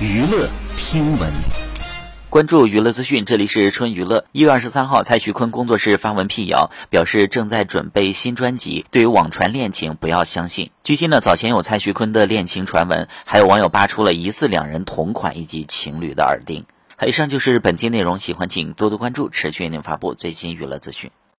娱乐听闻。关注娱乐资讯这里是春娱乐。一月二十三号蔡徐坤工作室发文辟谣表示正在准备新专辑对于网传恋情不要相信。据悉呢早前有蔡徐坤的恋情传闻还有网友扒出了疑似两人同款以及情侣的耳钉。以上就是本期内容喜欢请多多关注持续为您发布最新娱乐资讯。